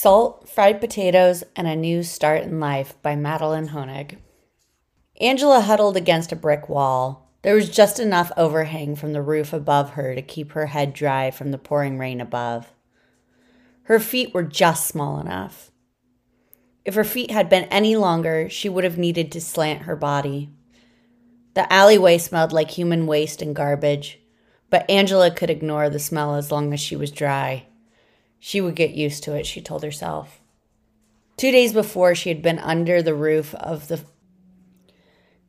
Salt, Fried Potatoes, and a New Start in Life by Madeline Honig. Angela huddled against a brick wall. There was just enough overhang from the roof above her to keep her head dry from the pouring rain above. Her feet were just small enough. If her feet had been any longer, she would have needed to slant her body. The alleyway smelled like human waste and garbage, but Angela could ignore the smell as long as she was dry. She would get used to it, she told herself. Two days before, she had been under the roof of the.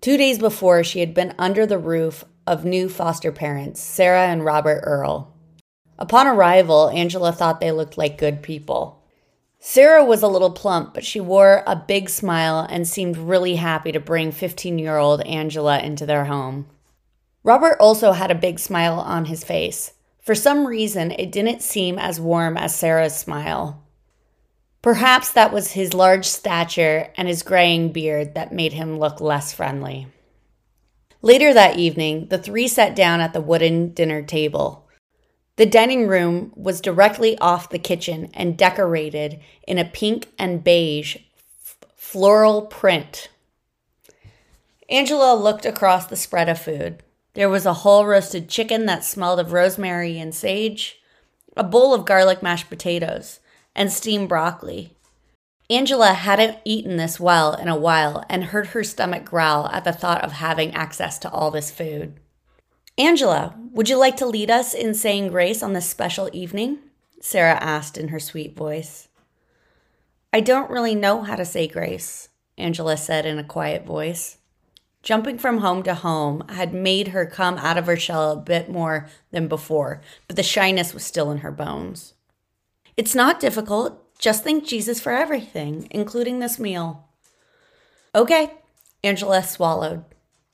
Two days before, she had been under the roof of new foster parents, Sarah and Robert Earl. Upon arrival, Angela thought they looked like good people. Sarah was a little plump, but she wore a big smile and seemed really happy to bring 15 year old Angela into their home. Robert also had a big smile on his face. For some reason, it didn't seem as warm as Sarah's smile. Perhaps that was his large stature and his graying beard that made him look less friendly. Later that evening, the three sat down at the wooden dinner table. The dining room was directly off the kitchen and decorated in a pink and beige floral print. Angela looked across the spread of food. There was a whole roasted chicken that smelled of rosemary and sage, a bowl of garlic mashed potatoes, and steamed broccoli. Angela hadn't eaten this well in a while and heard her stomach growl at the thought of having access to all this food. Angela, would you like to lead us in saying grace on this special evening? Sarah asked in her sweet voice. I don't really know how to say grace, Angela said in a quiet voice. Jumping from home to home had made her come out of her shell a bit more than before, but the shyness was still in her bones. It's not difficult. Just thank Jesus for everything, including this meal. Okay, Angela swallowed.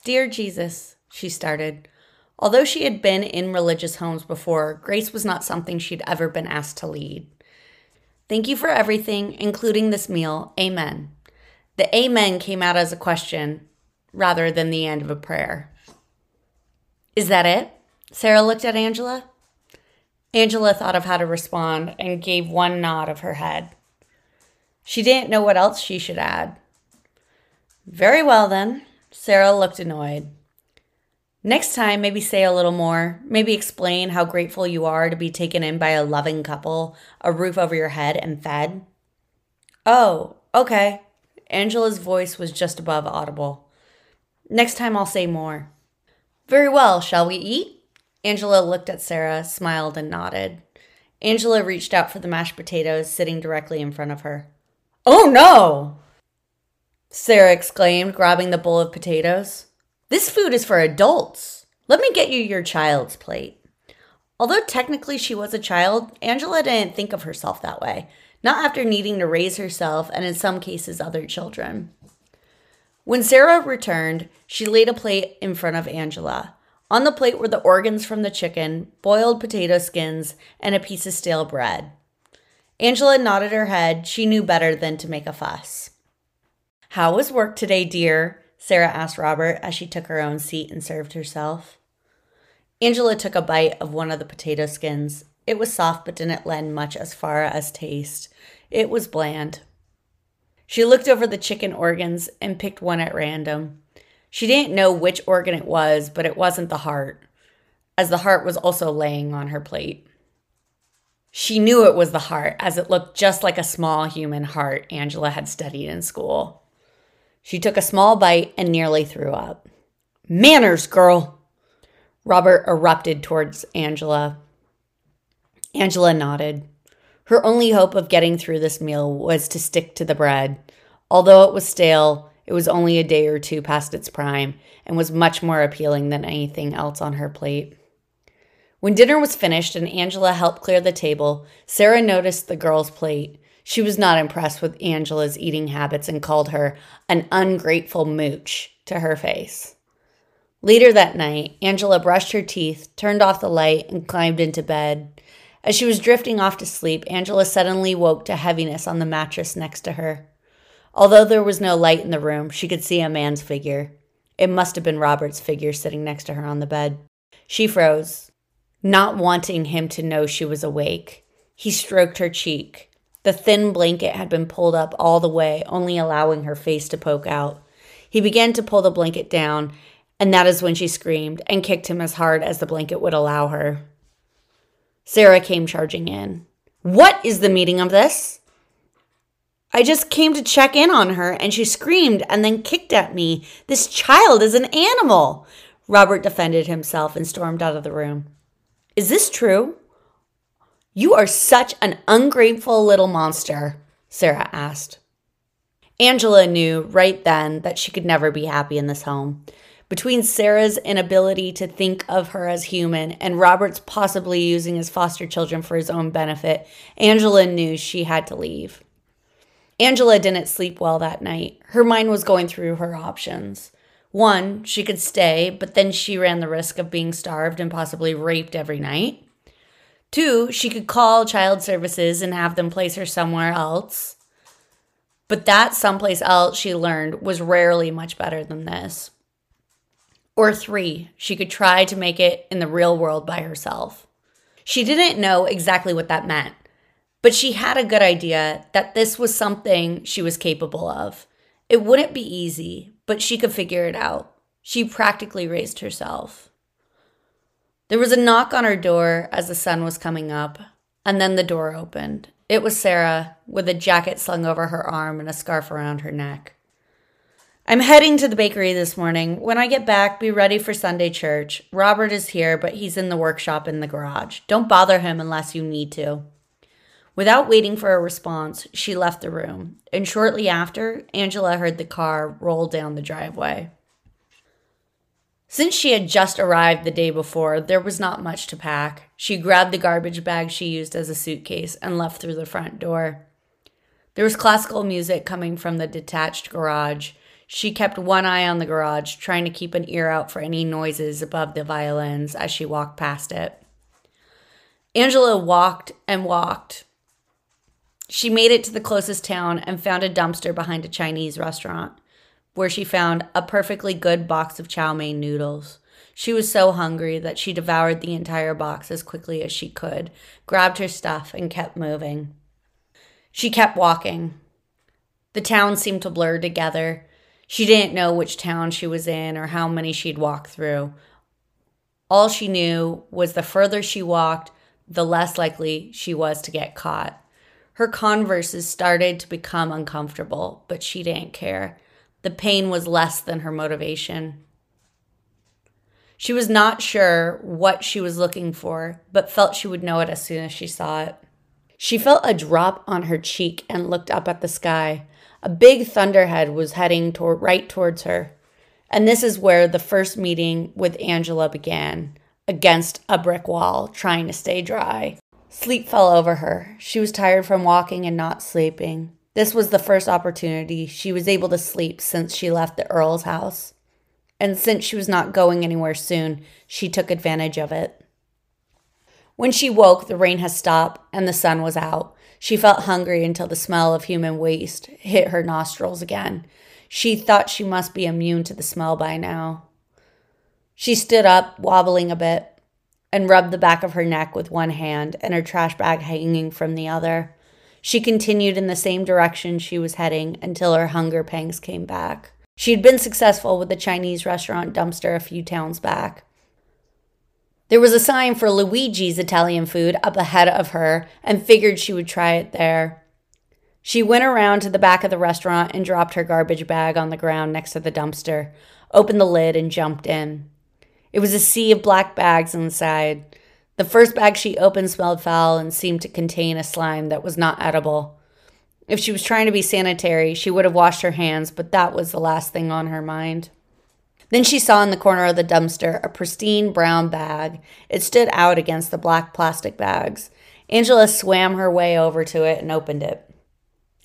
Dear Jesus, she started. Although she had been in religious homes before, grace was not something she'd ever been asked to lead. Thank you for everything, including this meal. Amen. The amen came out as a question, rather than the end of a prayer. Is that it? Sarah looked at Angela. Angela thought of how to respond and gave one nod of her head. She didn't know what else she should add. Very well, then. Sarah looked annoyed. Next time, maybe say a little more. Maybe explain how grateful you are to be taken in by a loving couple, a roof over your head, and fed. Oh, okay. Angela's voice was just above audible. Next time I'll say more. Very well, shall we eat? Angela looked at Sarah, smiled, and nodded. Angela reached out for the mashed potatoes sitting directly in front of her. Oh no! Sarah exclaimed, grabbing the bowl of potatoes. This food is for adults. Let me get you your child's plate. Although technically she was a child, Angela didn't think of herself that way, not after needing to raise herself and in some cases other children. When Sarah returned, she laid a plate in front of Angela. On the plate were the organs from the chicken, boiled potato skins, and a piece of stale bread. Angela nodded her head. She knew better than to make a fuss. How was work today, dear? Sarah asked Robert as she took her own seat and served herself. Angela took a bite of one of the potato skins. It was soft but didn't lend much as far as taste. It was bland. She looked over the chicken organs and picked one at random. She didn't know which organ it was, but it wasn't the heart, as the heart was also laying on her plate. She knew it was the heart, as it looked just like a small human heart Angela had studied in school. She took a small bite and nearly threw up. Manners, girl! Robert erupted towards Angela. Angela nodded. Her only hope of getting through this meal was to stick to the bread. Although it was stale, it was only a day or two past its prime and was much more appealing than anything else on her plate. When dinner was finished and Angela helped clear the table, Sarah noticed the girl's plate. She was not impressed with Angela's eating habits and called her an ungrateful mooch to her face. Later that night, Angela brushed her teeth, turned off the light, and climbed into bed. As she was drifting off to sleep, Angela suddenly woke to heaviness on the mattress next to her. Although there was no light in the room, she could see a man's figure. It must have been Robert's figure sitting next to her on the bed. She froze, not wanting him to know she was awake. He stroked her cheek. The thin blanket had been pulled up all the way, only allowing her face to poke out. He began to pull the blanket down, and that is when she screamed and kicked him as hard as the blanket would allow her. Sarah came charging in. What is the meaning of this? I just came to check in on her and she screamed and then kicked at me. This child is an animal. Robert defended himself and stormed out of the room. Is this true? You are such an ungrateful little monster, Sarah asked. Angela knew right then that she could never be happy in this home. Between Sarah's inability to think of her as human and Robert's possibly using his foster children for his own benefit, Angela knew she had to leave. Angela didn't sleep well that night. Her mind was going through her options. One, she could stay, but then she ran the risk of being starved and possibly raped every night. Two, she could call child services and have them place her somewhere else. But that someplace else she learned was rarely much better than this. Or three, she could try to make it in the real world by herself. She didn't know exactly what that meant, but she had a good idea that this was something she was capable of. It wouldn't be easy, but she could figure it out. She practically raised herself. There was a knock on her door as the sun was coming up, and then the door opened. It was Sarah, with a jacket slung over her arm and a scarf around her neck. I'm heading to the bakery this morning. When I get back, be ready for Sunday church. Robert is here, but he's in the workshop in the garage. Don't bother him unless you need to. Without waiting for a response, she left the room, and shortly after, Angela heard the car roll down the driveway. Since she had just arrived the day before, there was not much to pack. She grabbed the garbage bag she used as a suitcase and left through the front door. There was classical music coming from the detached garage, she kept one eye on the garage, trying to keep an ear out for any noises above the violins as she walked past it. Angela walked and walked. She made it to the closest town and found a dumpster behind a Chinese restaurant, where she found a perfectly good box of chow mein noodles. She was so hungry that she devoured the entire box as quickly as she could, grabbed her stuff, and kept moving. She kept walking. The town seemed to blur together, she didn't know which town she was in or how many she'd walked through. All she knew was the further she walked, the less likely she was to get caught. Her converses started to become uncomfortable, but she didn't care. The pain was less than her motivation. She was not sure what she was looking for, but felt she would know it as soon as she saw it. She felt a drop on her cheek and looked up at the sky. A big thunderhead was heading toward, right towards her. And this is where the first meeting with Angela began against a brick wall, trying to stay dry. Sleep fell over her. She was tired from walking and not sleeping. This was the first opportunity she was able to sleep since she left the Earl's house. And since she was not going anywhere soon, she took advantage of it. When she woke, the rain had stopped and the sun was out. She felt hungry until the smell of human waste hit her nostrils again. She thought she must be immune to the smell by now. She stood up, wobbling a bit, and rubbed the back of her neck with one hand and her trash bag hanging from the other. She continued in the same direction she was heading until her hunger pangs came back. She had been successful with the Chinese restaurant dumpster a few towns back. There was a sign for Luigi's Italian food up ahead of her and figured she would try it there. She went around to the back of the restaurant and dropped her garbage bag on the ground next to the dumpster, opened the lid, and jumped in. It was a sea of black bags inside. The first bag she opened smelled foul and seemed to contain a slime that was not edible. If she was trying to be sanitary, she would have washed her hands, but that was the last thing on her mind. Then she saw in the corner of the dumpster a pristine brown bag. It stood out against the black plastic bags. Angela swam her way over to it and opened it.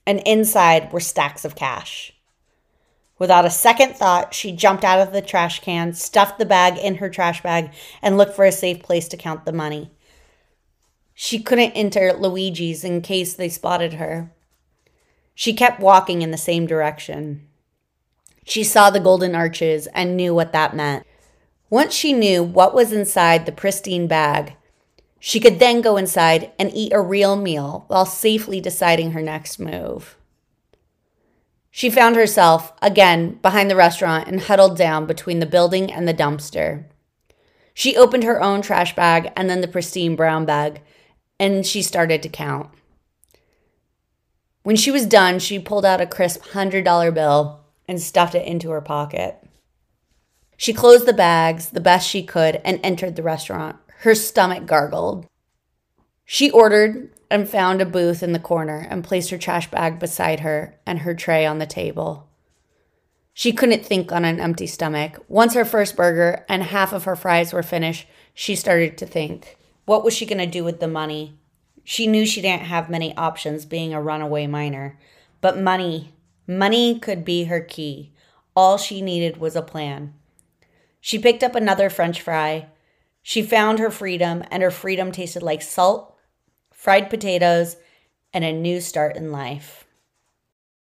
And inside were stacks of cash. Without a second thought, she jumped out of the trash can, stuffed the bag in her trash bag, and looked for a safe place to count the money. She couldn't enter Luigi's in case they spotted her. She kept walking in the same direction. She saw the golden arches and knew what that meant. Once she knew what was inside the pristine bag, She could then go inside and eat a real meal while safely deciding her next move. She found herself, again, behind the restaurant and huddled down between the building and the dumpster. She opened her own trash bag and then the pristine brown bag, and she started to count. When she was done, she pulled out a crisp $100 bill and stuffed it into her pocket. She closed the bags the best she could and entered the restaurant. Her stomach gargled. She ordered and found a booth in the corner and placed her trash bag beside her and her tray on the table. She couldn't think on an empty stomach. Once her first burger and half of her fries were finished, she started to think. What was she going to do with the money? She knew she didn't have many options being a runaway minor, but money, money could be her key. All she needed was a plan. She picked up another french fry. She found her freedom, and her freedom tasted like salt, fried potatoes, and a new start in life.